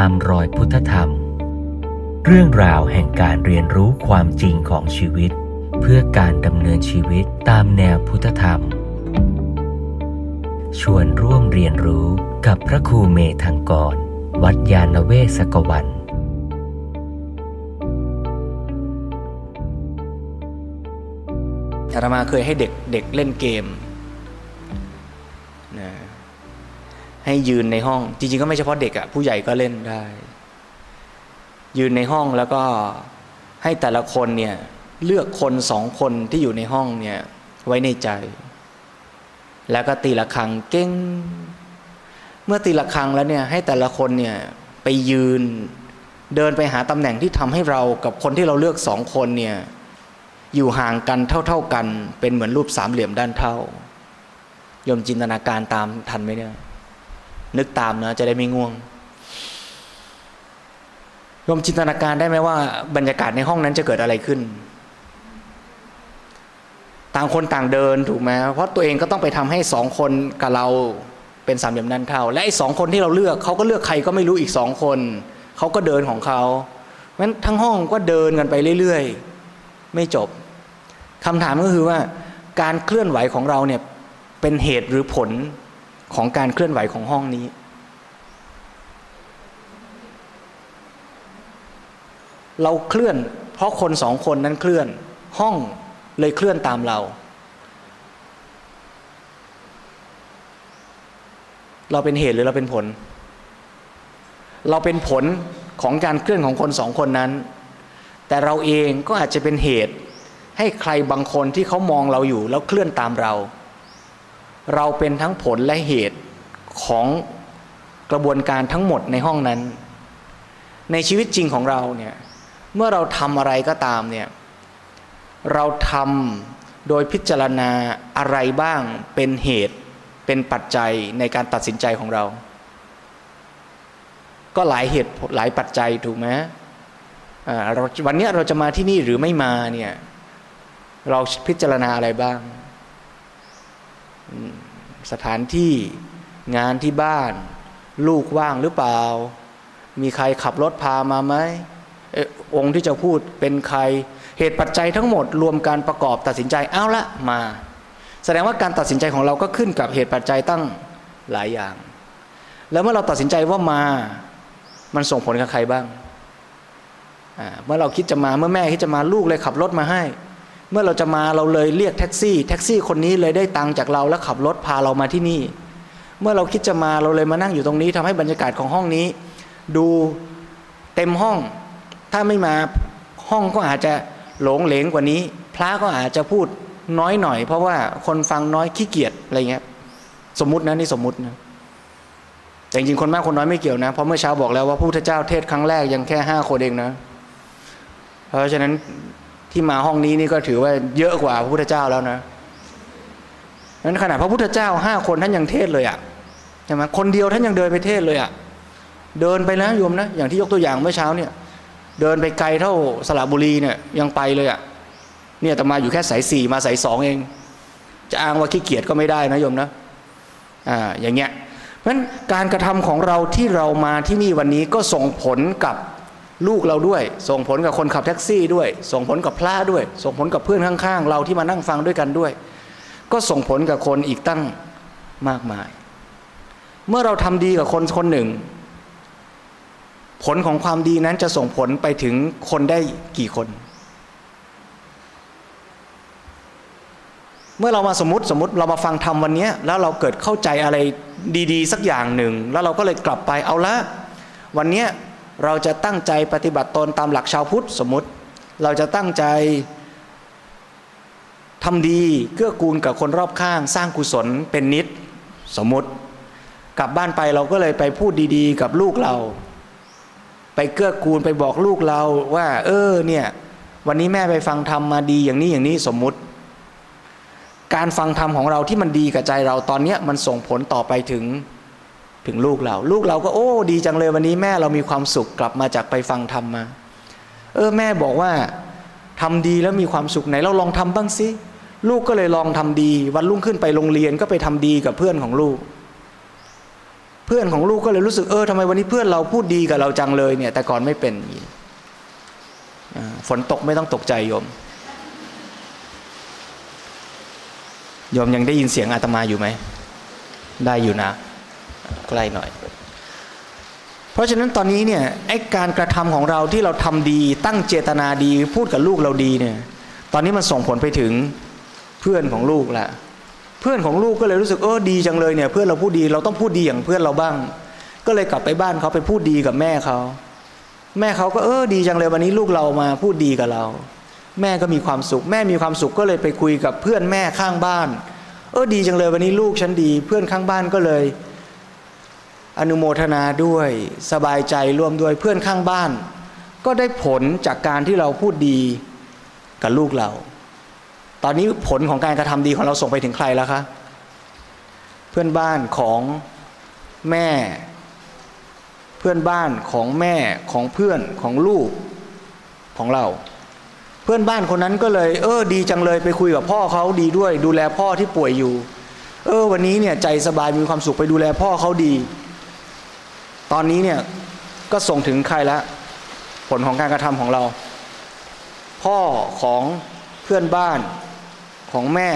ตามรอยพุทธธรรม เรื่องราวแห่งการเรียนรู้ความจริงของชีวิต เพื่อการดำเนินชีวิตตามแนวพุทธธรรม ชวนร่วมเรียนรู้กับพระครูเมธังกร วัดยาณเวศกวันอาตมาเคยให้เด็กเด็กเล่นเกม ให้ยืนในห้อง จริง ๆ ก็ไม่เฉพาะเด็กอะผู้ใหญ่ก็เล่นได้ ยืนในห้องแล้วก็ให้แต่ละคนเนี่ยเลือกคนสองคนที่อยู่ในห้องเนี่ยไว้ในใจ แล้วก็ตีละครังเก้ง เมื่อตีละครังแล้วเนี่ยให้แต่ละคนเนี่ยไปยืนเดินไปหาตำแหน่งที่ทำให้เรากับคนที่เราเลือกสองคนเนี่ยอยู่ห่างกันเท่า ๆกัน เป็นเหมือนรูปสามเหลี่ยมด้านเท่ายมจินตนาการตามทันไหมเนี่ย นึกตามนะจะได้ไม่ง่วงยมจินตนาการได้ไหมว่าบรรยากาศในห้องนั้นจะเกิดอะไรขึ้น ต่างคนต่างเดินถูกไหมเพราะตัวเองก็ต้องไปทำให้สองคนกับเราเป็นสามเหลี่ยมด้านเท่า และไอ้สองคนที่เราเลือกเขาก็เลือกใครก็ไม่รู้อีกสองคนเขาก็เดินของเขาเพราะฉะนั้นทั้งห้องก็เดินกันไปเรื่อยๆ ไม่จบคำถามก็คือว่า การเคลื่อนไหวของเราเนี่ยเป็นเหตุหรือผล ของการเคลื่อนไหวของห้องนี้ เราเคลื่อน เพราะคนสองคนนั้นเคลื่อน ห้องเลยเคลื่อนตามเรา เราเป็นเหตุหรือเราเป็นผล เราเป็นผลของการเคลื่อนของคนสองคนนั้น แต่เราเองก็อาจจะเป็นเหตุให้ใครบางคนที่เขามองเราอยู่แล้วเคลื่อนตามเรา เราเป็นทั้งผลและเหตุของกระบวนการทั้งหมดในห้องนั้น ในชีวิตจริงของเราเนี่ยเมื่อเราทำอะไรก็ตามเนี่ยเราทำโดยพิจารณาอะไรบ้างเป็นเหตุเป็นปัจจัยในการตัดสินใจของเรา ก็หลายเหตุหลายปัจจัยถูกไหมวันนี้เราจะมาที่นี่หรือไม่มาเนี่ยเราพิจารณาอะไรบ้าง สถานที่งานที่บ้าน ลูกว่างหรือเปล่า มีใครขับรถพามาไหมองค์ที่จะพูดเป็นใครเหตุปัจจัยทั้งหมดรวมการประกอบตัดสินใจเอาละมา แสดงว่าการตัดสินใจของเราก็ขึ้นกับเหตุปัจจัยตั้งหลายอย่าง แล้วเมื่อเราตัดสินใจว่ามา มันส่งผลกับใครบ้างเมื่อเราคิดจะมาเมื่อแม่คิดจะมาลูกเลยขับรถมาให้ มื่อเราจะมาเราเลยเรียกแท็กซี่ แท็กซี่คนนี้เลยได้ตังค์จากเราแล้วขับรถพาเรามาที่นี่ เมื่อเราคิดจะมาเราเลยมานั่งอยู่ตรงนี้ทำให้บรรยากาศของห้องนี้ ดูเต็มห้อง ถ้าไม่มาห้องก็อาจจะหลงเหลงกว่านี้ พระก็อาจจะพูดน้อยหน่อย เพราะว่าคนฟังน้อยขี้เกียจอะไรเงี้ยสมมตินะนี่สมมตินะแต่จริงคนมากคนน้อยไม่เกี่ยวนะเพราะเมื่อเช้าบอกแล้วว่าพระพุทธเจ้าเทศครั้งแรกยังแค่ห้าคนเองนะ เพราะฉะนั้น ที่มาห้องนี้นี่ก็ถือว่าเยอะกว่าพระพุทธเจ้าแล้วนะนั้นขนาดพระพุทธเจ้าห้าคนท่านยังเทศเลยอะ่ะใช่ไหมคนเดียวท่านยังเดินไปเทศเลยอะ่ะ เดินไปนะโยมนะ อย่างที่ยกตัวอย่างเมื่อเช้าเนี่ย เดินไปไกลเท่าสระบุรีเนี่ยยังไปเลยอะ่ะ เนี่ยแต่มาอยู่แค่สายสี่มาสายสองเอง จะอ้างว่าขี้เกียจก็ไม่ได้นะโยมนะ อ่า อย่างเงี้ยเพราะฉะนั้นการกระทำของเราที่เรามาที่นี่วันนี้ก็ส่งผลกับ ลูกเราด้วย ส่งผลกับคนขับแท็กซี่ด้วย ส่งผลกับพระด้วย ส่งผลกับเพื่อนข้างๆ เราที่มานั่งฟังด้วยกันด้วย ก็ส่งผลกับคนอีกตั้งมากมาย เมื่อเราทำดีกับคนคนหนึ่ง ผลของความดีนั้นจะส่งผลไปถึงคนได้กี่คน เมื่อเรามาสมมติสมมติเรามาฟังธรรมวันนี้แล้วเราเกิดเข้าใจอะไรดี ๆ สักอย่างหนึ่ง แล้วเราก็เลยกลับไปเอาละวันนี้ เราจะตั้งใจปฏิบัติตนตามหลักชาวพุทธสมมติ เราจะตั้งใจทำดีเกื้อกูลกับคนรอบข้าง สร้างกุศลเป็นนิดสมมติ กลับบ้านไปเราก็เลยไปพูดดีๆ กับลูกเรา ไปเกื้อกูลไปบอกลูกเราว่า เออเนี่ยวันนี้แม่ไปฟังธรรมมาดีอย่างนี้อย่างนี้สมมุติ การฟังธรรมของเราที่มันดีกับใจเราตอนนี้มันส่งผลต่อไปถึง ถึงลูกเรา ลูกเราก็โอ้ ดีจังเลยวันนี้แม่เรามีความสุขกลับมาจากไปฟังธรรมมา เออแม่บอกว่าทำดีแล้วมีความสุขไหนเราลองทำบ้างสิลูกก็เลยลองทำดี วันรุ่งขึ้นไปโรงเรียนก็ไปทำดีกับเพื่อนของลูก เพื่อนของลูกก็เลยรู้สึกเออทำไมวันนี้เพื่อนเราพูดดีกับเราจังเลยเนี่ย แต่ก่อนไม่เป็นฝนตกไม่ต้องตกใจโยมโยมยังได้ยินเสียงอาตมาอยู่ไหม ได้อยู่นะ ใกล้หน่อย เพราะฉะนั้นตอนนี้เนี่ยไอ้การกระทำของเราที่เราทำดี ตั้งเจตนาดี พูดกับลูกเราดีเนี่ย ตอนนี้มันส่งผลไปถึงเพื่อนของลูกแหละเพื่อนของลูกก็เลยรู้สึกเออดีจังเลยเนี่ย เพื่อนเราพูดดีเราต้องพูดดีอย่างเพื่อนเราบ้าง ก็เลยกลับไปบ้านเขาไปพูดดีกับแม่เขาแม่เขาก็เออดีจังเลยวันนี้ลูกเรามาพูดดีกับเรา แม่ก็มีความสุข แม่มีความสุขก็เลยไปคุยกับเพื่อนแม่ข้างบ้าน เออดีจังเลยวันนี้ลูกฉันดี เพื่อนข้างบ้านก็เลย อนุโมทนาด้วยสบายใจร่วมด้วยเพื่อนข้างบ้าน ก็ได้ผลจากการที่เราพูดดีกับลูกเรา ตอนนี้ผลของการกระทำดีของเราส่งไปถึงใครแล้วคะ เพื่อนบ้านของแม่ เพื่อนบ้านของแม่ของเพื่อนของลูกของเรา เพื่อนบ้านคนนั้นก็เลย เออ ดีจังเลยไปคุยกับพ่อเขาดีด้วย ดูแลพ่อที่ป่วยอยู่ เออ วันนี้เนี่ยใจสบายมีความสุขไปดูแลพ่อเขาดี ตอนนี้เนี่ยก็ส่งถึงใครแล้วผลของการกระทำของเรา พ่อของเพื่อนบ้านของแม่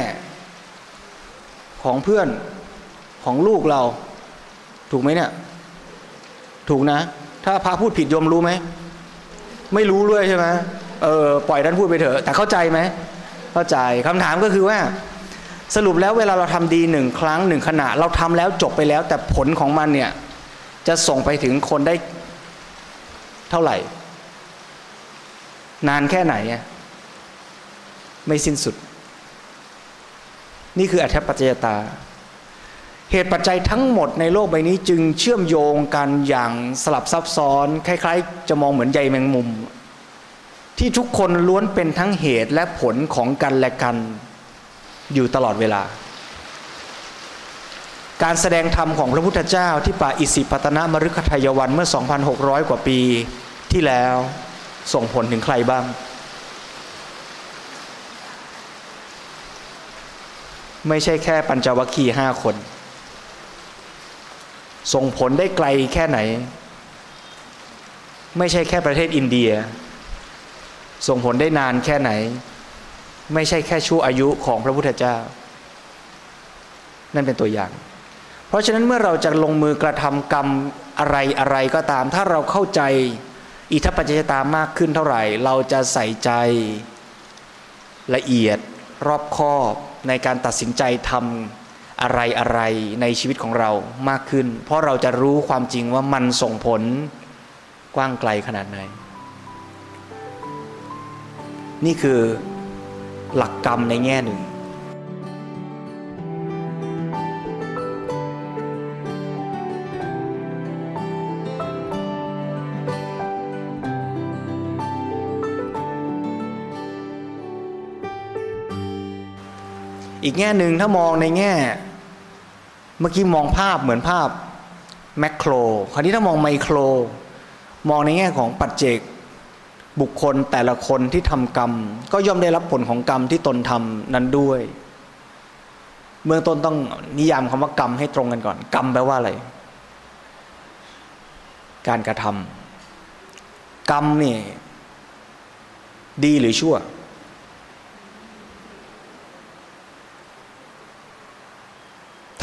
ของเพื่อนของลูกเรา ถูกไหมเนี่ยถูกนะ ถ้าพระพูดผิดโยมรู้ไหมไม่รู้ด้วยใช่ไหมเออปล่อยท่านพูดไปเถอะ แต่เข้าใจไหมเข้าใจคำถามก็คือว่า สรุปแล้วเวลาเราทำดีหนึ่งครั้งหนึ่งขณะ เราทำแล้วจบไปแล้ว แต่ผลของมันเนี่ย จะส่งไปถึงคนได้เท่าไหร่ นานแค่ไหน ไม่สิ้นสุด นี่คืออัธปัจจยตา เหตุปัจจัยทั้งหมดในโลกใบนี้จึงเชื่อมโยงกันอย่างสลับซับซ้อน คล้าย ๆ จะมองเหมือนใยแมงมุม ที่ทุกคนล้วนเป็นทั้งเหตุและผลของกันและกัน อยู่ตลอดเวลา การแสดงธรรมของพระพุทธเจ้าที่ป่าอิสิปตนมฤคทายวันเมื่อ 2,600 กว่าปีที่แล้วส่งผลถึงใครบ้าง ไม่ใช่แค่ปัญจวัคคีย์ห้าคน ส่งผลได้ไกลแค่ไหน ไม่ใช่แค่ประเทศอินเดีย ส่งผลได้นานแค่ไหน ไม่ใช่แค่ชั่วอายุของพระพุทธเจ้า นั่นเป็นตัวอย่าง เพราะฉะนั้นเมื่อเราจะลงมือกระทำกรรมอะไรอะไรก็ตาม ถ้าเราเข้าใจอิทัปปัจจยตามากขึ้นเท่าไหร่ เราจะใส่ใจละเอียดรอบคอบในการตัดสินใจทำอะไรอะไรในชีวิตของเรามากขึ้น เพราะเราจะรู้ความจริงว่ามันส่งผลกว้างไกลขนาดไหน นี่คือหลักกรรมในแง่หนึ่ง อีกแง่หนึ่งถ้ามองในแง่ เมื่อกี้มองภาพเหมือนภาพแมคโคร คราวนี้ถ้ามองไมโคร มองในแง่ของปัจเจกบุคคลแต่ละคนที่ทำกรรม ก็ย่อมได้รับผลของกรรมที่ตนทำนั้นด้วยเมื่อต้นต้องนิยามคำว่ากรรมให้ตรงกันก่อน กรรมแปลว่าอะไร การกระทำกรรมนี่ดีหรือชั่ว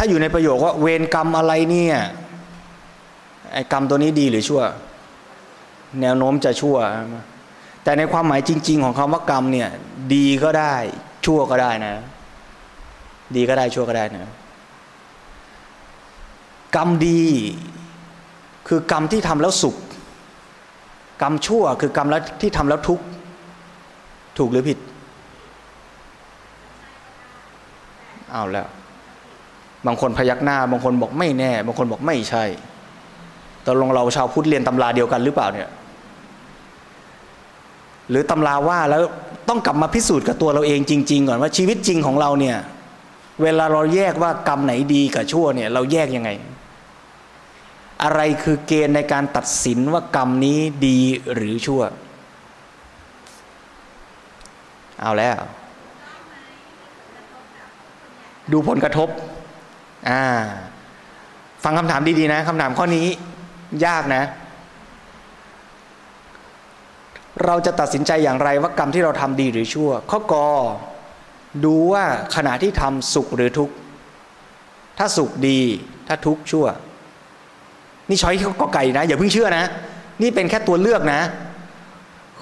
าอยู่ในประโยคว่าเวรกรรมอะไรเนี่ยไอ้กรรมตัวนี้ดีหรือชั่ว แนวโน้มจะชั่ว แต่ในความหมายจริง ๆ ของคำว่ากรรมเนี่ย ดีก็ได้ ชั่วก็ได้นะ ดีก็ได้ชั่วก็ได้นะ กรรมดี คือกรรมที่ทำแล้วสุข กรรมชั่วคือกรรมแล้วที่ทำแล้วทุกข์ถูกหรือผิด เอาแล้ว บางคนพยักหน้า บางคนบอกไม่แน่ บางคนบอกไม่ใช่ตกลงเราชาวพุทธเรียนตำราเดียวกันหรือเปล่าเนี่ย หรือตำราว่าแล้วต้องกลับมาพิสูจน์กับตัวเราเองจริง ๆ ก่อนว่าชีวิตจริงของเราเนี่ย เวลาเราแยกว่ากรรมไหนดีกับชั่วเนี่ย เราแยกยังไง อะไรคือเกณฑ์ในการตัดสินว่ากรรมนี้ดีหรือชั่ว เอาแล้ว ดูผลกระทบ อ่า ฟังคำถามดีๆนะคำถามข้อนี้ ยากนะ เราจะตัดสินใจอย่างไรว่ากรรมที่เราทำดีหรือชั่ว ข้อกอดูว่าขณะที่ทำสุขหรือทุกข์ถ้าสุขดี ถ้าทุกข์ชั่ว นี่ช้อยข้อไก่นะ อย่าเพิ่งเชื่อนะ นี่เป็นแค่ตัวเลือกนะ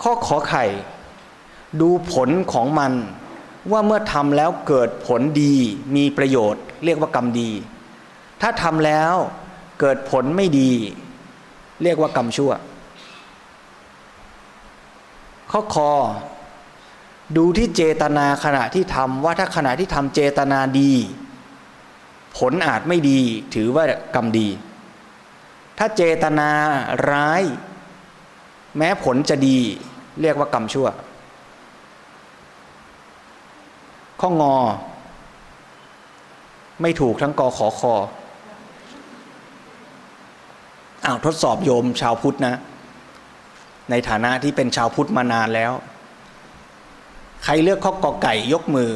ข้อขอไข่ ดูผลของมัน ว่าเมื่อทำแล้วเกิดผลดีมีประโยชน์ เรียกว่ากรรมดี ถ้าทำแล้วเกิดผลไม่ดี เรียกว่ากรรมชั่ว ข้อคอดูที่เจตนาขณะที่ทำว่าถ้าขณะที่ทำเจตนาดี ผลอาจไม่ดีถือว่ากรรมดี ถ้าเจตนาร้าย แม้ผลจะดี เรียกว่ากรรมชั่ว ข้องอ ไม่ถูกทั้งกอขอคออ้าวทดสอบโยมชาวพุทธนะ ในฐานะที่เป็นชาวพุทธมานานแล้ว ใครเลือกข้อกอไก่ยกมือ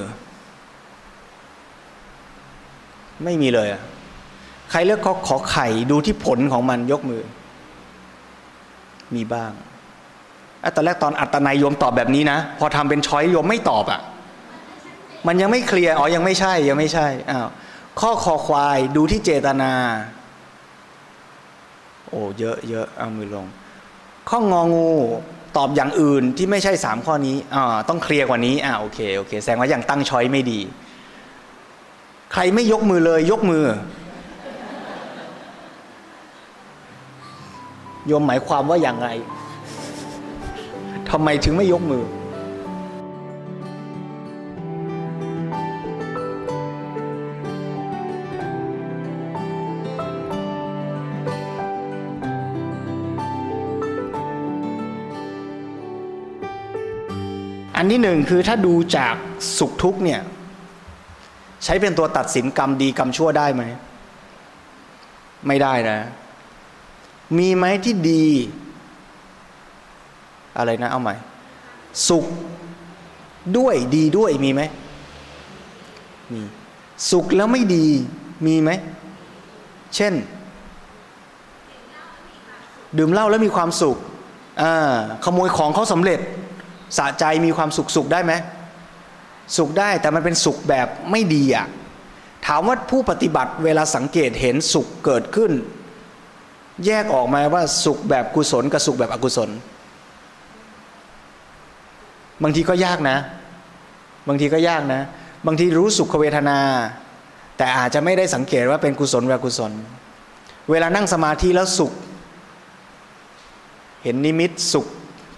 ไม่มีเลยอะใครเลือกข้อขอไข่ดูที่ผลของมันยกมือ มีบ้างอตอนแรกตอนอัตนายโยมตอบแบบนี้นะ พอทำเป็นช้อยโยมไม่ตอบอะ่ะ มันยังไม่เคลียร์อ๋อยังไม่ใช่ยังไม่ใช่อ้าวข้อคอควายดูที่เจตนา โอ้เยอะเยอะเอามือลง ข้ององูตอบอย่างอื่นที่ไม่ใช่สามข้อนี้อ่าต้องเคลียร์กว่านี้อ่าโอเคโอเคแสดงว่าอย่างตั้งช้อยไม่ดี ใครไม่ยกมือเลยยกมือโยมหมายความว่าอย่างไรทำไมถึงไม่ยกมือ อันที่หนึ่งคือถ้าดูจากสุขทุกข์เนี่ย ใช้เป็นตัวตัดสินกรรมดีกรรมชั่วได้ไหม ไม่ได้นะ มีไหมที่ดี อะไรนะ เอาใหม่ สุขด้วยดีด้วยมีไหมมีสุขแล้วไม่ดีมีไหม เช่น ดื่มเหล้าแล้วมีความสุขอ่าขโมยของเขาสำเร็จ สะใจมีความสุขสุขได้ไหมสุขได้แต่มันเป็นสุขแบบไม่ดีอะ่ะถามว่าผู้ปฏิบัติเวลาสังเกตเห็นสุขเกิดขึ้น แยกออกมาว่าสุขแบบกุศลกับสุขแบบอกุศล บางทีก็ยากนะ บางทีก็ยากนะ บางทีรู้สุขเวทนา แต่อาจจะไม่ได้สังเกตว่าเป็นกุศลหรืออกุศล เวลานั่งสมาธิแล้วสุข เห็นนิมิตสุข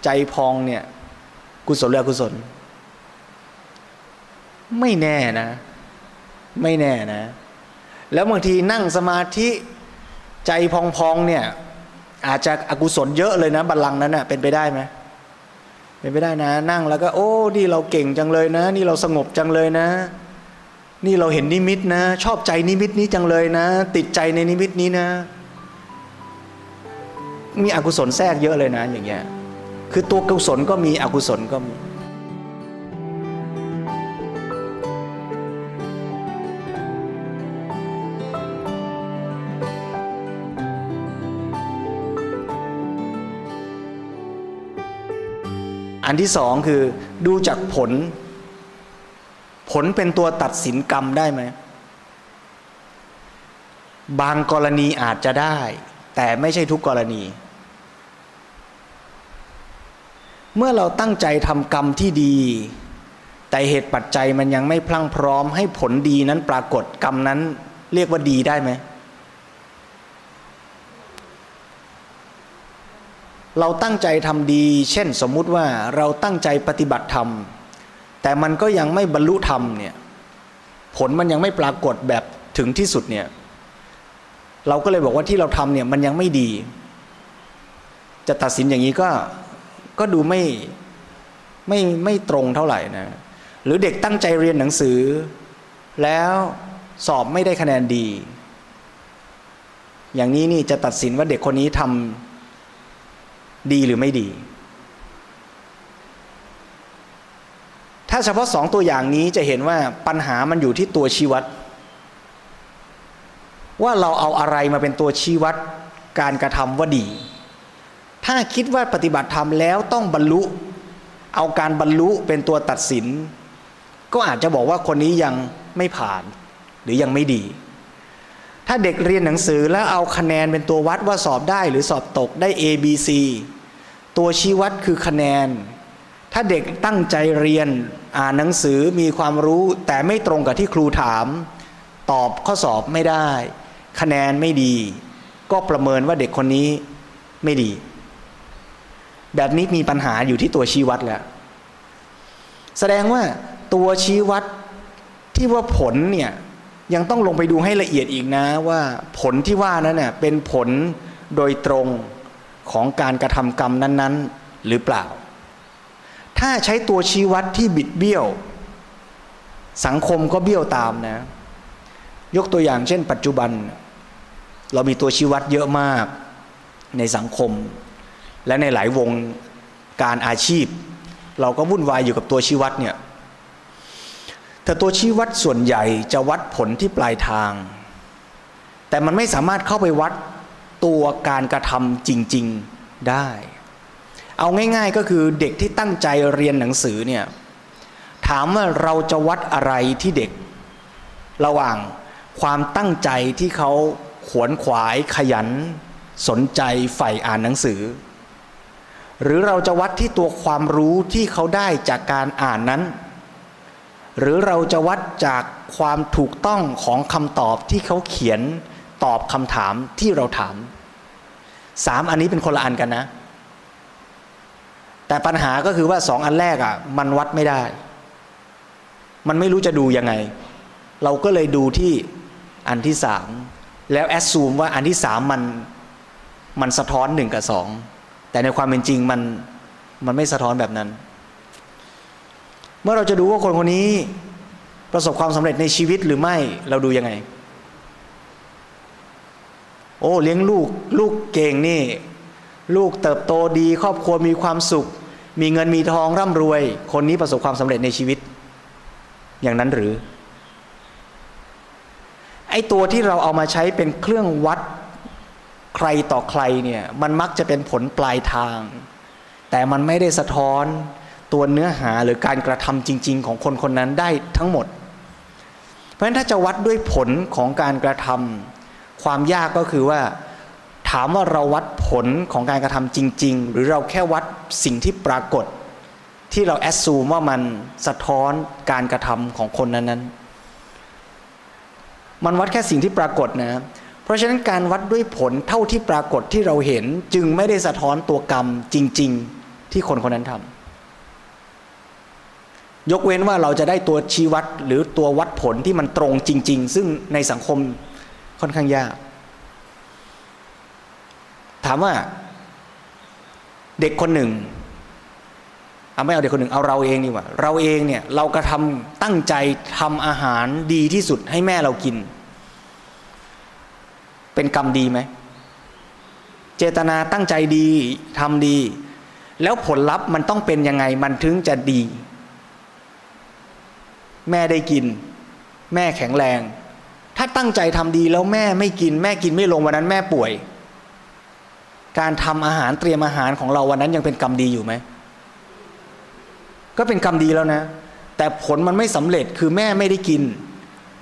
ใจพองเนี่ย กุศลหรืออกุศล ไม่แน่นะ ไม่แน่นะ แล้วบางทีนั่งสมาธิใจพองๆเนี่ย อาจจะอกุศลเยอะเลยนะบัลลังก์นั้นนะ่ะเป็นไปได้ไหมเป็นไปได้นะ นั่งแล้วก็ โอ้นี่เราเก่งจังเลยนะ นี่เราสงบจังเลยนะ นี่เราเห็นนิมิตนะ ชอบใจนิมิตนี้จังเลยนะ ติดใจในนิมิตนี้นะ มีอกุศลแทรกเยอะเลยนะ อย่างเงี้ย คือตัวกุศลก็มีอกุศลก็มีอันที่สองคือดูจากผล ผลเป็นตัวตัดสินกรรมได้ไหม บางกรณีอาจจะได้ แต่ไม่ใช่ทุกกรณี เมื่อเราตั้งใจทำกรรมที่ดี แต่เหตุปัจจัยมันยังไม่พลั่งพร้อมให้ผลดีนั้นปรากฏกรรมนั้นเรียกว่าดีได้ไหม เราตั้งใจทำดี เช่นสมมุติว่าเราตั้งใจปฏิบัติธรรม แต่มันก็ยังไม่บรรลุธรรมเนี่ยผลมันยังไม่ปรากฏแบบถึงที่สุดเนี่ยเราก็เลยบอกว่าที่เราทำเนี่ยมันยังไม่ดี จะตัดสินอย่างนี้ก็ ก็ดูไม่ไม่ไม่ตรงเท่าไหร่นะหรือเด็กตั้งใจเรียนหนังสือ แล้วสอบไม่ได้คะแนนดี อย่างนี้นี่จะตัดสินว่าเด็กคนนี้ทำดีหรือไม่ดี ถ้าเฉพาะสองตัวอย่างนี้จะเห็นว่าปัญหามันอยู่ที่ตัวชี้วัตว่าเราเอาอะไรมาเป็นตัวชี้วัดการกระทำว่าดี ถ้าคิดว่าปฏิบัติธรรมแล้วต้องบรรลุ เอาการบรรลุเป็นตัวตัดสิน ก็อาจจะบอกว่าคนนี้ยังไม่ผ่านหรือยังไม่ดี ถ้าเด็กเรียนหนังสือแล้วเอาคะแนนเป็นตัววัดว่าสอบได้หรือสอบตกได้ A B C ตัวชี้วัดคือคะแนน ถ้าเด็กตั้งใจเรียนอ่านหนังสือมีความรู้แต่ไม่ตรงกับที่ครูถาม ตอบข้อสอบไม่ได้ คะแนนไม่ดี ก็ประเมินว่าเด็กคนนี้ไม่ดี แบบนี้มีปัญหาอยู่ที่ตัวชี้วัดแล้วแสดงว่าตัวชี้วัดที่ว่าผลเนี่ยยังต้องลงไปดูให้ละเอียดอีกนะว่าผลที่ว่านั้นเน่ยเป็นผลโดยตรงของการกระทำกรรมนั้น ๆ หรือเปล่า ถ้าใช้ตัวชี้วัดที่บิดเบี้ยว สังคมก็เบี้ยวตามนะ ยกตัวอย่างเช่น ปัจจุบัน เรามีตัวชี้วัดเยอะมากในสังคม และในหลายวงการอาชีพ เราก็วุ่นวายอยู่กับตัวชี้วัดเนี่ยแต่ตัวชี้วัดส่วนใหญ่จะวัดผลที่ปลายทาง แต่มันไม่สามารถเข้าไปวัดตัวการกระทำจริง ๆได้ เอาง่าย ๆก็คือเด็กที่ตั้งใจเรียนหนังสือเนี่ยถามว่าเราจะวัดอะไรที่เด็ก ระหว่างความตั้งใจที่เขาขวนขวายขยัน สนใจใฝ่อ่านหนังสือ หรือเราจะวัดที่ตัวความรู้ที่เขาได้จากการอ่านนั้น หรือเราจะวัดจากความถูกต้องของคำตอบที่เขาเขียนตอบคำถามที่เราถามสามอันนี้เป็นคนละอันกันนะ แต่ปัญหาก็คือว่าสองอันแรกอะ่ะ มันวัดไม่ได้ มันไม่รู้จะดูยังไง เราก็เลยดูที่อันที่สามแล้วแอดซูมว่าอันที่สามมันมันสะท้อนหนึ่งกับสอง แต่ในความเป็นจริงมันมันไม่สะท้อนแบบนั้น เมื่อเราจะดูว่าคนคนนี้ประสบความสำเร็จในชีวิตหรือไม่เราดูยังไง โอ้เลี้ยงลูกลูกเก่งนี่ ลูกเติบโตดี ครอบครัวมีความสุข มีเงินมีทองร่ำรวย คนนี้ประสบความสำเร็จในชีวิต อย่างนั้นหรือไอ้ตัวที่เราเอามาใช้เป็นเครื่องวัด ใครต่อใครเนี่ยมันมักจะเป็นผลปลายทาง แต่มันไม่ได้สะท้อนตัวเนื้อหาหรือการกระทำจริง ๆ ของคนคนนั้นได้ทั้งหมด เพราะฉะนั้นถ้าจะวัดด้วยผลของการกระทำความยากก็คือว่า ถามว่าเราวัดผลของการกระทำจริง ๆ หรือเราแค่วัดสิ่งที่ปรากฏ ที่เราแอดซูมว่ามันสะท้อนการกระทำของคนนั้นๆมันวัดแค่สิ่งที่ปรากฏนะเพ ราะฉะนั้นการวัดด้วยผลเท่าที่ปรากฏที่เราเห็นจึงไม่ได้สะท้อนตัวกรรมจริง ๆ ที่คนคนนั้นทำยกเว้นว่าเราจะได้ตัวชี้วัดหรือตัววัดผลที่มันตรงจริง ๆ ซึ่งในสังคมค่อนข้างยาก ถามว่า เด็กคนหนึ่งเอาไม่เอาเด็กคนหนึ่งเอาเราเองนี่ว่า เราเองเนี่ยเรากระทำตั้งใจทำอาหารดีที่สุดให้แม่เรากิน เป็นกรรมดีไหม เจตนาตั้งใจดีทำดี แล้วผลลัพธ์มันต้องเป็นยังไงมันถึงจะดี แม่ได้กิน แม่แข็งแรง ถ้าตั้งใจทำดีแล้วแม่ไม่กิน แม่กินไม่ลงวันนั้นแม่ป่วย การทำอาหารเตรียมอาหารของเราวันนั้นยังเป็นกรรมดีอยู่ไหมก็เป็นกรรมดีแล้วนะ แต่ผลมันไม่สำเร็จคือแม่ไม่ได้กิน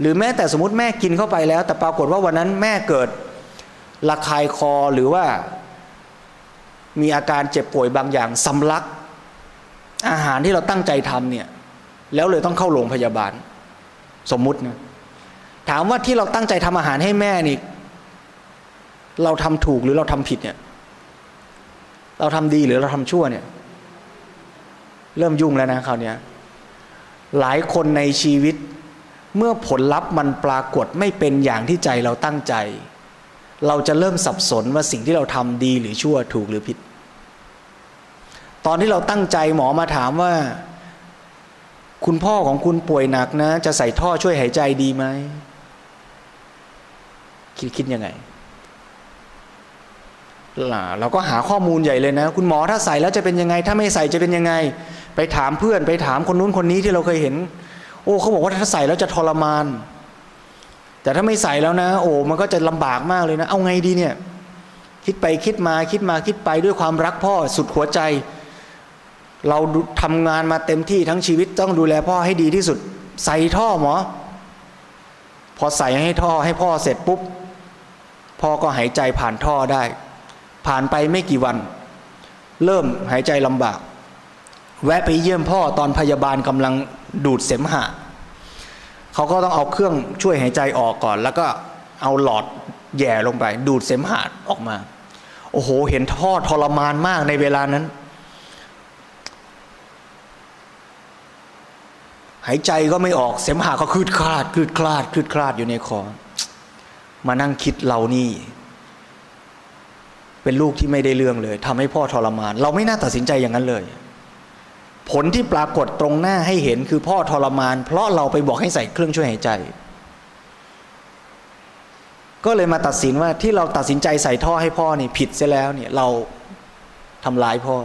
หรือแม้แต่สมมติแม่กินเข้าไปแล้ว แต่ปรากฏว่าวันนั้นแม่เกิดระคายคอหรือว่า มีอาการเจ็บป่วยบางอย่างสำลัก อาหารที่เราตั้งใจทำเนี่ย แล้วเลยต้องเข้าโรงพยาบาล สมมุตินะถามว่าที่เราตั้งใจทำอาหารให้แม่นี่ เราทำถูกหรือเราทำผิดเนี่ย เราทำดีหรือเราทำชั่วเนี่ย เริ่มยุ่งแล้วนะคราวนี้หลายคนในชีวิต เมื่อผลลัพธ์มันปรากฏไม่เป็นอย่างที่ใจเราตั้งใจ เราจะเริ่มสับสนว่าสิ่งที่เราทำดีหรือชั่วถูกหรือผิด ตอนที่เราตั้งใจหมอมาถามว่า คุณพ่อของคุณป่วยหนักนะ จะใส่ท่อช่วยหายใจดีไหมคิดคิดยังไงล่ะเราก็หาข้อมูลใหญ่เลยนะ คุณหมอถ้าใส่แล้วจะเป็นยังไง ถ้าไม่ใส่จะเป็นยังไง ไปถามเพื่อนไปถามคนนู้นคนนี้ที่เราเคยเห็น อ้เขาบอกว่าถ้าใส่แล้วจะทรมาน แต่แต่ถ้าไม่ใส่แล้วนะ โอ้มันก็จะลำบากมากเลยนะ เอาไงดีเนี่ย คิดไปคิดมาคิดมาคิดไปด้วยความรักพ่อสุดหัวใจ เราทำงานมาเต็มที่ทั้งชีวิตต้องดูแลพ่อให้ดีที่สุด ใส่ท่อหมอ พอใส่ให้ท่อให้พ่อเสร็จปุ๊บพ่อก็หายใจผ่านท่อได้ ผ่านไปไม่กี่วัน เริ่มหายใจลำบาก แวะไปเยี่ยมพ่อตอนพยาบาลกำลัง ดูดเสมหะเขาก็ต้องเอาเครื่องช่วยหายใจออกก่อน แล้วก็เอาหลอดแย่ลงไป ดูดเสมหะออกมา โอ้โห เห็นท่อทรมานมากในเวลานั้น หายใจก็ไม่ออกเสมหะก็คืดคลาดคืดคลาดคืดคลาดอยู่ในคอมานั่งคิดเรานี่เป็นลูกที่ไม่ได้เรื่องเลยทำให้พ่อทรมาน เราไม่น่าตัดสินใจอย่างนั้นเลย ผลที่ปรากฏตรงหน้าให้เห็นคือพ่อทรมาน เพราะเราไปบอกให้ใส่เครื่องช่วยหายใจ ก็เลยมาตัดสินว่าที่เราตัดสินใจใส่ท่อให้พ่อนี่ผิดเสียแล้วเนี่ยเราทำร้ายพ่อ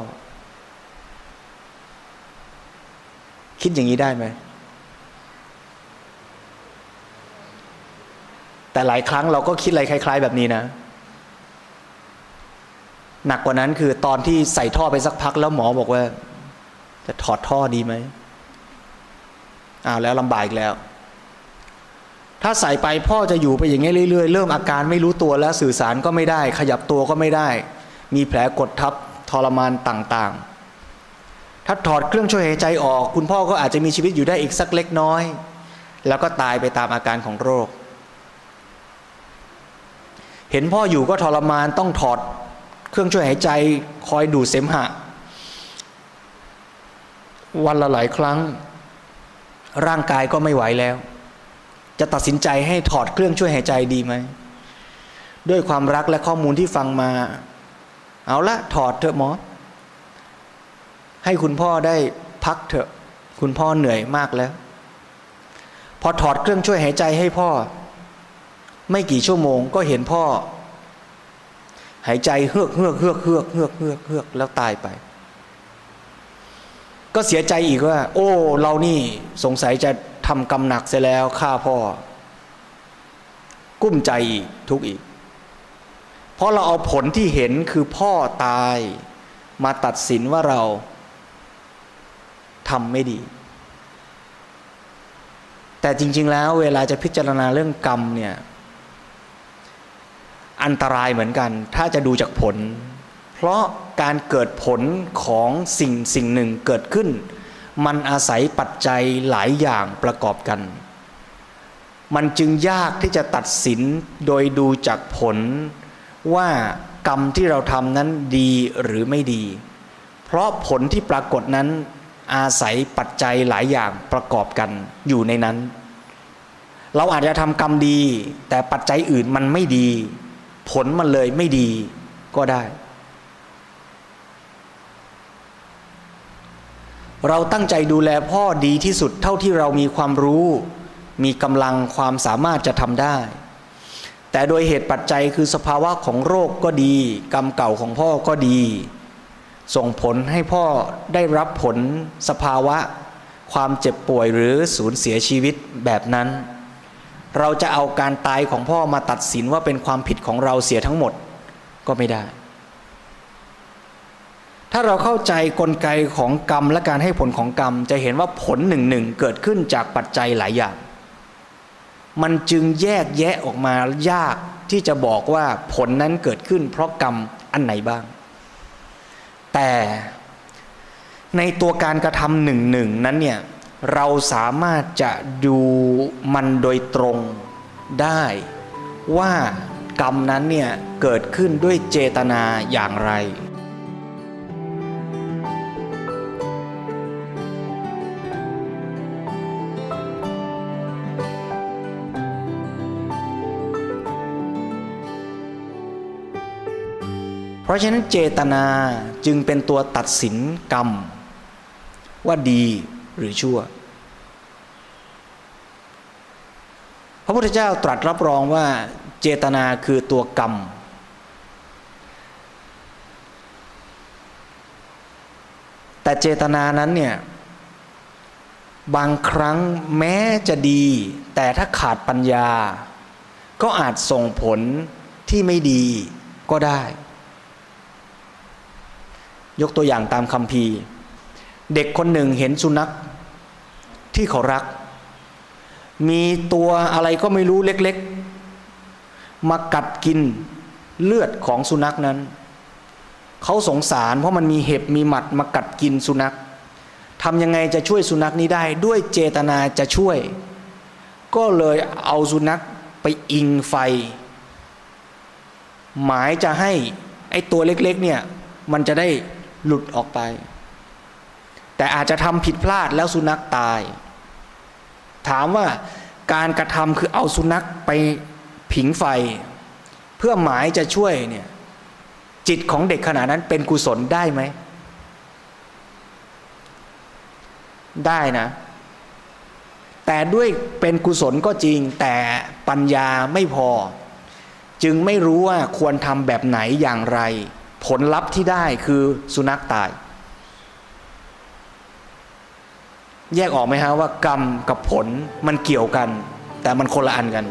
คิดอย่างนี้ได้ไหมแต่หลายครั้งเราก็คิดอะไรคล้าย ๆ แบบนี้นะ หนักกว่านั้นคือตอนที่ใส่ท่อไปสักพักแล้วหมอบอกว่า จะถอดท่อดีไหมอ้าวแล้วลำบากอีกแล้ว ถ้าใส่ไปพ่อจะอยู่ไปอย่างนี้เรื่อยๆ เริ่มอาการไม่รู้ตัวแล้วสื่อสารก็ไม่ได้ ขยับตัวก็ไม่ได้ มีแผลกดทับทรมานต่างๆ ถ้าถอดเครื่องช่วยหายใจออก คุณพ่อก็อาจจะมีชีวิตอยู่ได้อีกสักเล็กน้อย แล้วก็ตายไปตามอาการของโรค เห็นพ่ออยู่ก็ทรมานต้องถอด เครื่องช่วยหายใจคอยดูดเสมหะ วันละหลายครั้ง ร่างกายก็ไม่ไหวแล้ว จะตัดสินใจให้ถอดเครื่องช่วยหายใจดีไหม ด้วยความรักและข้อมูลที่ฟังมา เอาละถอดเถอะหมอ ให้คุณพ่อได้พักเถอะ คุณพ่อเหนื่อยมากแล้ว พอถอดเครื่องช่วยหายใจให้พ่อ ไม่กี่ชั่วโมงก็เห็นพ่อ หายใจเฮือกเฮือกเฮือกเฮือกเฮือกเฮือกเฮือกแล้วตายไป ก็เสียใจอีกว่า โอ้ เรานี่สงสัยจะทำกรรมหนักเสียแล้วฆ่าพ่อ กุ้มใจอีกทุกอีก เพราะเราเอาผลที่เห็นคือพ่อตายมาตัดสินว่าเราทำไม่ดี แต่จริง ๆ แล้วเวลาจะพิจารณาเรื่องกรรมเนี่ย อันตรายเหมือนกัน ถ้าจะดูจากผล ราะการเกิดผลของสิ่งสิ่งหนึ่งเกิดขึ้น มันอาศัยปัจจัยหลายอย่างประกอบกัน มันจึงยากที่จะตัดสินโดยดูจากผลว่ากรรมที่เราทำนั้นดีหรือไม่ดี เพราะผลที่ปรากฏนั้นอาศัยปัจจัยหลายอย่างประกอบกันอยู่ในนั้น เราอาจจะทำกรรมดี แต่ปัจจัยอื่นมันไม่ดี ผลมันเลยไม่ดีก็ได้ เราตั้งใจดูแลพ่อดีที่สุดเท่าที่เรามีความรู้ มีกำลังความสามารถจะทำได้ แต่โดยเหตุปัจจัยคือสภาวะของโรคก็ดี กรรมเก่าของพ่อก็ดี ส่งผลให้พ่อได้รับผลสภาวะ ความเจ็บป่วยหรือสูญเสียชีวิตแบบนั้น เราจะเอาการตายของพ่อมาตัดสินว่าเป็นความผิดของเราเสียทั้งหมดก็ไม่ได้ ถ้าเราเข้าใจกลไกของกรรมและการให้ผลของกรรม จะเห็นว่าผลหนึ่งหนึ่งเกิดขึ้นจากปัจจัยหลายอย่าง มันจึงแยกแยะออกมายากที่จะบอกว่าผลนั้นเกิดขึ้น เพราะกรรมอันไหนบ้าง แต่ในตัวการกระทำหนึ่งหนึ่งนั้นเนี่ยเราสามารถจะดูมันโดยตรงได้ว่ากรรมนั้นเนี่ยเกิดขึ้นด้วยเจตนาอย่างไร ราะฉะนั้นเจตนาจึงเป็นตัวตัดสินกรรม ว่าดีหรือชั่ว พระพุทธเจ้าตรัสรับรองว่าเจตนาคือตัวกรรม แต่เจตนานั้นเนี่ยบางครั้งแม้จะดี แต่ถ้าขาดปัญญา ก็อาจส่งผลที่ไม่ดีก็ได้ ยกตัวอย่างตามคำพีเด็กคนหนึ่งเห็นสุนัขที่เขารัก มีตัวอะไรก็ไม่รู้เล็กๆ มากัดกินเลือดของสุนัขนั้น เขาสงสารเพราะมันมีเห็บมีหมัดมากัดกินสุนัขทำยังไงจะช่วยสุนัขนี้ได้ด้วยเจตนาจะช่วย ก็เลยเอาสุนัขไปอิงไฟ หมายจะให้ไอ้ตัวเล็กๆเนี่ยมันจะได้ หลุดออกไป แต่อาจจะทำผิดพลาดแล้วสุนัขตาย ถามว่าการกระทำคือเอาสุนัขไปผิงไฟ เพื่อหมายจะช่วยเนี่ยจิตของเด็กขณะนั้นเป็นกุศลได้ไหม ได้นะ แต่ด้วยเป็นกุศลก็จริง แต่ปัญญาไม่พอ จึงไม่รู้ว่าควรทำแบบไหนอย่างไร ผลลัพธ์ที่ได้คือสุนัขตาย แยกออกไหมฮะว่ากรรมกับผลมันเกี่ยวกัน แต่มันคนละอันกัน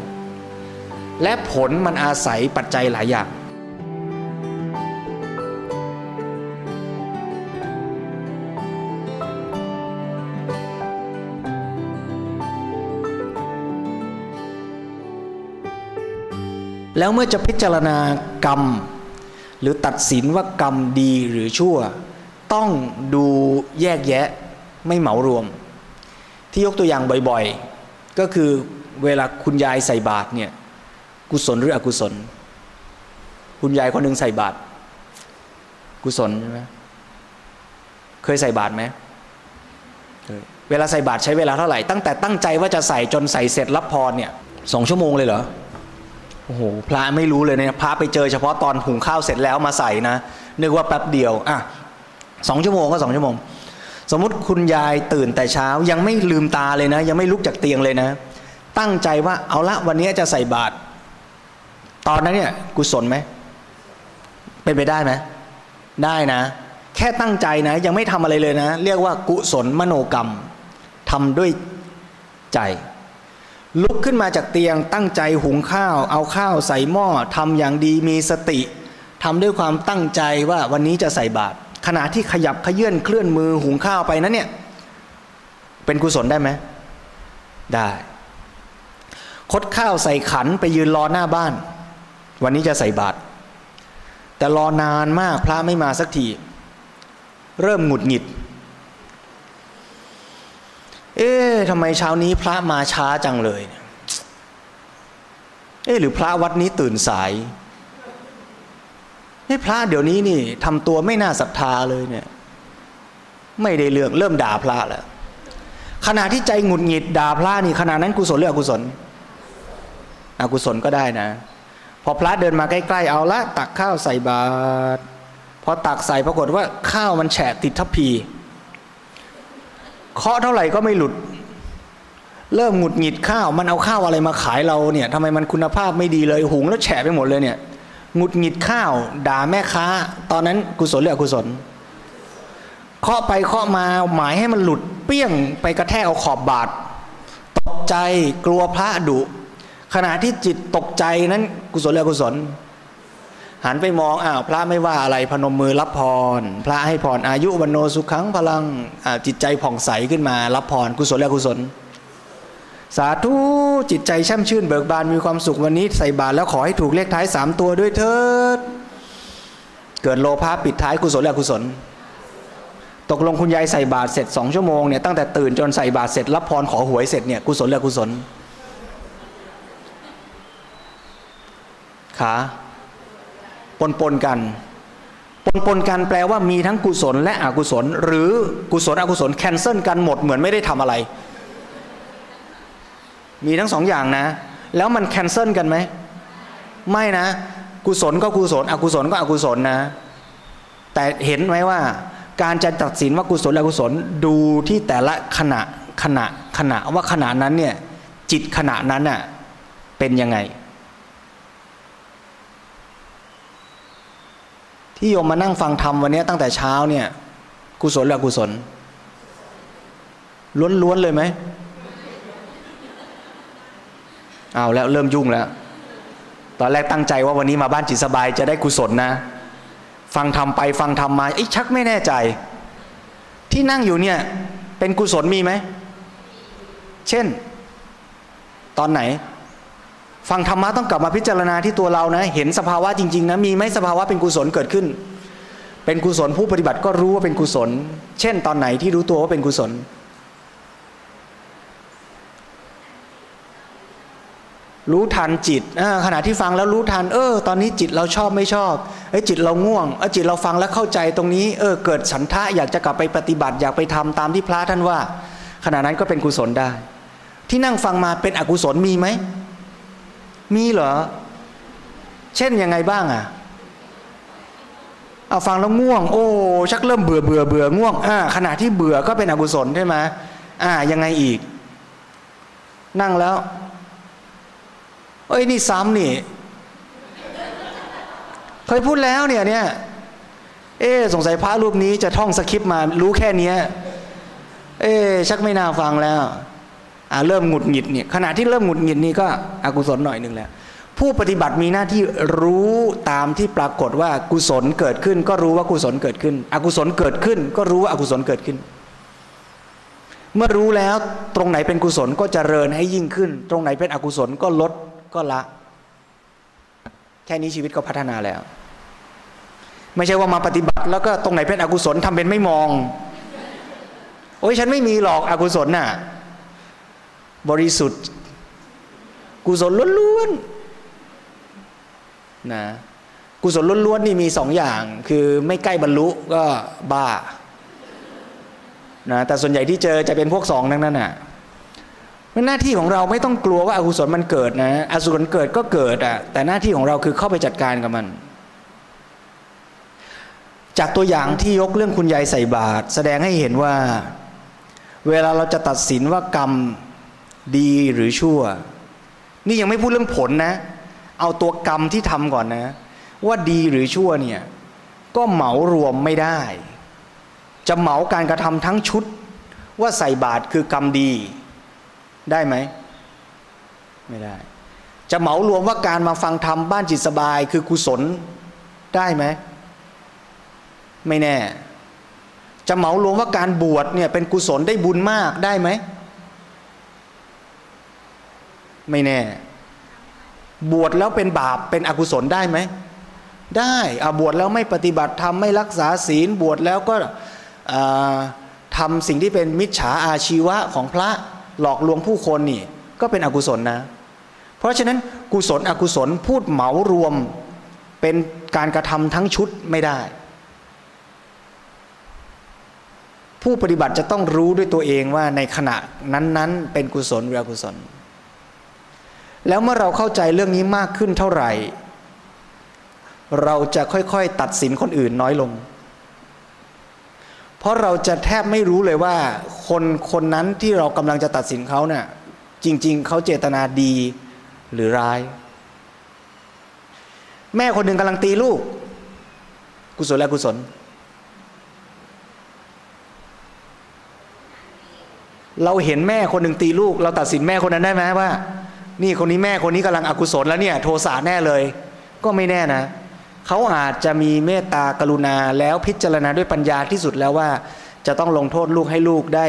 และผลมันอาศัยปัจจัยหลายอย่างแล้วเมื่อจะพิจารณากรรม หรือตัดสินว่ากรรมดีหรือชั่ว ต้องดูแยกแยะไม่เหมารวม ที่ยกตัวอย่างบ่อยๆ ก็คือเวลาคุณยายใส่บาตรเนี่ยกุศลหรืออกุศล คุณยายคนหนึ่งใส่บาตรกุศลใช่ไหมเคยใส่บาตรไหมเวลาใส่บาตรใช้เวลาเท่าไหร่ ตั้งแต่ตั้งใจว่าจะใส่จนใส่เสร็จรับพรเนี่ยสองชั่วโมงเลยเหรอ โอ้โหพระไม่รู้เลยเนี่ยพระไปเจอเฉพาะตอนหุงข้าวเสร็จแล้วมาใส่นะนึกว่าแป๊บเดียวอะสองชั่วโมงก็สองชั่วโมง สมมติคุณยายตื่นแต่เช้ายังไม่ลืมตาเลยนะ ยังไม่ลุกจากเตียงเลยนะ ตั้งใจว่าเอาละวันนี้จะใส่บาตรตอนนั้นเนี่ยกุศลไหมเป็นไปได้ไหมได้นะ แค่ตั้งใจนะ ยังไม่ทำอะไรเลยนะ เรียกว่ากุศลมโนกรรมทำด้วยใจ ลุกขึ้นมาจากเตียงตั้งใจหุงข้าว เอาข้าวใส่หม้อทำอย่างดีมีสติทำด้วยความตั้งใจว่าวันนี้จะใส่บาตรขณะที่ขยับขยื่นเคลื่อนมือหุงข้าวไปนั้นเนี่ย เป็นกุศลได้ไหมได้ คดข้าวใส่ขันไปยืนรอหน้าบ้าน วันนี้จะใส่บาตรแต่รอนานมากพระไม่มาสักที เริ่มหงุดหงิด เอ๊ะทำไมเช้านี้พระมาช้าจังเลย เอ๊ะหรือพระวัดนี้ตื่นสายเฮ้พระเดี๋ยวนี้นี่ทำตัวไม่น่าศรัทธาเลยเนี่ย ไม่ได้เรื่องเริ่มด่าพระแล้วขณะที่ใจหงุดหงิดด่าพระนี่ขณะนั้นกุศลหรืออกุศล อกุศลก็ได้นะ พอพระเดินมาใกล้ๆเอาละ ตักข้าวใส่บาตรพอตักใส่ปรากฏว่าข้าวมันแฉะติดทัพพี เคาะเท่าไหร่ก็ไม่หลุด เริ่มหงุดหงิดข้าว มันเอาข้าวอะไรมาขายเราเนี่ยทำไมมันคุณภาพไม่ดีเลยหุงแล้วแฉะไปหมดเลยเนี่ยหงุดหงิดข้าว ด่าแม่ค้า ตอนนั้นกุศลหรืออกุศลเคาะไปเคาะมาหมายให้มันหลุดเปี้ยงไปกระแทกเอาขอบบาดตกใจกลัวพระดุขณะที่จิตตกใจนั้นกุศลหรืออกุศล หันไปมองอ้าวพระไม่ว่าอะไรพนมมือรับพร พระให้พรอายุวันโนสุขังพลังจิตใจผ่องใสขึ้นมา รับพรกุศลและกุศล สาธุจิตใจช่ำชื่นเบิกบานมีความสุขวันนี้ใส่บาตรแล้วขอให้ถูกเลขท้ายสามตัวด้วยเถิด เกิดโลภะปิดท้ายกุศลและกุศล ตกลงคุณยายใส่บาตรเสร็จสองชั่วโมงเนี่ยตั้งแต่ตื่นจนใส่บาตรเสร็จรับพรขอหวยเสร็จเนี่ยกุศลและกุศลขา ปนปนกัน ปนปนกันแปลว่ามีทั้งกุศลและอกุศล หรือกุศลอกุศลแคนเซิลกันหมดเหมือนไม่ได้ทำอะไร มีทั้งสองอย่างนะ แล้วมันแคนเซิลกันไหม ไม่นะ กุศลก็กุศล อกุศลก็อกุศลนะ แต่เห็นไหมว่า การจะตัดสินว่ากุศลอกุศลดูที่แต่ละขณะขณะขณะว่าขณะนั้นเนี่ยจิตขณะนั้นน่ะเป็นยังไง ที่โยมมานั่งฟังธรรมวันนี้ตั้งแต่เช้าเนี่ย กุศลหรือกุศล ล้วนๆเลยไหมเอาแล้วเริ่มยุ่งแล้ว ตอนแรกตั้งใจว่าวันนี้มาบ้านจิตสบายจะได้กุศลนะ ฟังทำไปฟังทำมาไอ้ชักไม่แน่ใจ ที่นั่งอยู่เนี่ย เป็นกุศลมีไหม เช่น ตอนไหน ฟังธรรมะต้องกลับมาพิจารณาที่ตัวเรานะ เห็นสภาวะจริงๆนะมีไหมสภาวะเป็นกุศลเกิดขึ้น เป็นกุศลผู้ปฏิบัติก็รู้ว่าเป็นกุศล เช่น ตอนไหนที่รู้ตัวว่าเป็นกุศล รู้ทันจิตขณะที่ฟังแล้วรู้ทัน เออ ตอนนี้จิตเราชอบไม่ชอบเอ้จิตเราง่วงเออจิตเราฟังแล้วเข้าใจตรงนี้ เออ เกิดฉันทะอยากจะกลับไปปฏิบัติอยากไปทำตามที่พระท่านว่า ขณะนั้นก็เป็นกุศลได้ ที่นั่งฟังมาเป็นอกุศลมีไหม มีเหรอ เช่นยังไงบ้างอะเอาฟังแล้วง่วง โอ้ชักเริ่มเบื่อเบื่อเบื่อง่วงอ่าขณะที่เบื่อก็เป็นอกุศลใช่ไหมอ่า ยังไงอีก นั่งแล้ว เอ้ยนี่ซ้ำนี่ เคยพูดแล้วเนี่ยเนี่ย เอ๊สงสัยพระรูปนี้จะท่องสคริปต์มารู้แค่เนี้ย เอ๊ชักไม่น่าฟังแล้ว เริ่มหงุดหงิดเนี่ยขณะที่เริ่มหงุดหงิดนี่ก็อกุศลหน่อยหนึ่งแล้ว ผู้ปฏิบัติมีหน้าที่รู้ตามที่ปรากฏว่ากุศลเกิดขึ้น ก็รู้ว่ากุศลเกิดขึ้น อกุศลเกิดขึ้น ก็รู้ว่าอกุศลเกิดขึ้น เมื่อรู้แล้วตรงไหนเป็นกุศลก็จเจริญให้ยิ่งขึ้น ตรงไหนเป็นอกุศลก็ลดก็ละ แค่นี้ชีวิตก็พัฒนาแล้ว ไม่ใช่ว่ามาปฏิบัติ แล้วก็ตรงไหนเป็นอกุศลทำเป็นไม่มอง โอ้ยฉันไม่มีหรอกอกุศลน่ะ บริสุทธิ์ กุศลล้วนๆนะกุศลล้วนๆนี่มีสองอย่าง คือไม่ใกล้บรรลุก็บ้านะแต่ส่วนใหญ่ที่เจอจะเป็นพวกสองนั่นนั่นน่ะหน้าที่ของเราไม่ต้องกลัวว่าอากุศลมันเกิดนะอกุศลเกิดก็เกิดอะแต่หน้าที่ของเราคือเข้าไปจัดการกับมัน จากตัวอย่างที่ยกเรื่องคุณยายใส่บาตรแสดงให้เห็นว่า เวลาเราจะตัดสินว่ากรรม ดีหรือชั่ว นี่ยังไม่พูดเรื่องผลนะ เอาตัวกรรมที่ทำก่อนนะ ว่าดีหรือชั่วเนี่ย ก็เหมารวมไม่ได้ จะเหมาการกระทำทั้งชุด ว่าใส่บาตรคือกรรมดี ได้ไหม ไม่ได้ จะเหมารวมว่าการมาฟังธรรมบ้านจิตสบายคือกุศล ได้ไหม ไม่แน่ จะเหมารวมว่าการบวชเนี่ยเป็นกุศลได้บุญมากได้ไหม ไม่แน่ บวชแล้วเป็นบาปเป็นอกุศลได้ไหม ได้อาบวชแล้วไม่ปฏิบัติธรรมไม่รักษาศีลบวชแล้วก็ทำสิ่งที่เป็นมิจฉาอาชีวะของพระหลอกลวงผู้คนนี่ ก็เป็นอกุศลนะ เพราะฉะนั้นกุศลอกุศลพูดเหมารวมเป็นการกระทำทั้งชุดไม่ได้ ผู้ปฏิบัติจะต้องรู้ด้วยตัวเองว่าในขณะนั้นๆ เป็นกุศลหรืออกุศล แล้วเมื่อเราเข้าใจเรื่องนี้มากขึ้นเท่าไหร่ เราจะค่อยๆตัดสินคนอื่นน้อยลง เพราะเราจะแทบไม่รู้เลยว่า คนคนนั้นที่เรากำลังจะตัดสินเขาเนะ่ยจริง ๆ เขาเจตนาดีหรือร้าย แม่คนหนึ่งกำลังตีลูก กุศลและกุศล เราเห็นแม่คนหนึ่งตีลูก เราตัดสินแม่คนนั้นได้ไหมว่า นี่คนนี้แม่คนนี้กำลังอกุศลแล้วเนี่ยโทสะแน่เลย ก็ไม่แน่นะเขาอาจจะมีเมตตากรุณาแล้วพิจารณาด้วยปัญญาที่สุดแล้วว่า จะต้องลงโทษลูกให้ลูกได้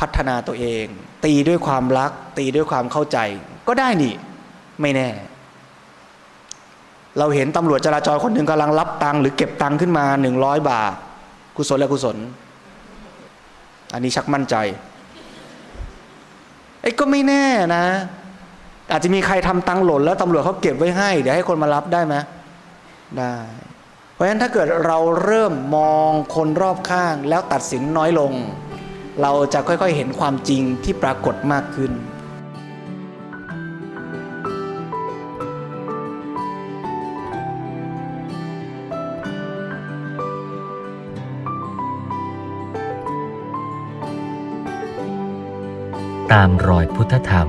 พัฒนาตัวเอง ตีด้วยความรัก ตีด้วยความเข้าใจ ก็ได้นี่ ไม่แน่ เราเห็นตำรวจจราจรคนหนึ่งกำลังรับตังค์หรือเก็บตังค์ขึ้นมาหนึ่งร้อยบาท กุศลและกุศล อันนี้ชักมั่นใจไอ้ก็ไม่แน่นะ อาจจะมีใครทำตังหล่นแล้วตำรวจเขาเก็บไว้ให้ เดี๋ยวให้คนมารับได้ไหมได้ เพราะฉะนั้นถ้าเกิดเราเริ่มมองคนรอบข้าง แล้วตัดสินน้อยลง เราจะค่อยๆเห็นความจริงที่ปรากฏมากขึ้นตามรอยพุทธธรรม